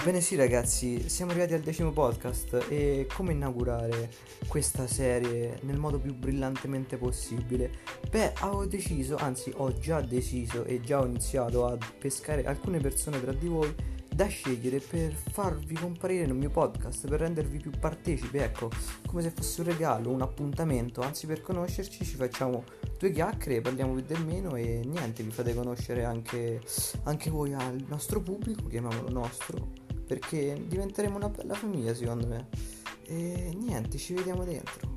Ebbene sì ragazzi, siamo arrivati al decimo podcast e come inaugurare questa serie nel modo più brillantemente possibile? Beh, ho deciso, anzi ho già deciso e già ho iniziato a pescare alcune persone tra di voi da scegliere per farvi comparire nel mio podcast, per rendervi più partecipi, ecco, come se fosse un regalo, un appuntamento, anzi per conoscerci ci facciamo due chiacchiere, parliamo più del meno e niente, vi fate conoscere anche, anche voi al nostro pubblico, chiamiamolo nostro, perché diventeremo una bella famiglia secondo me. E niente, ci vediamo dentro.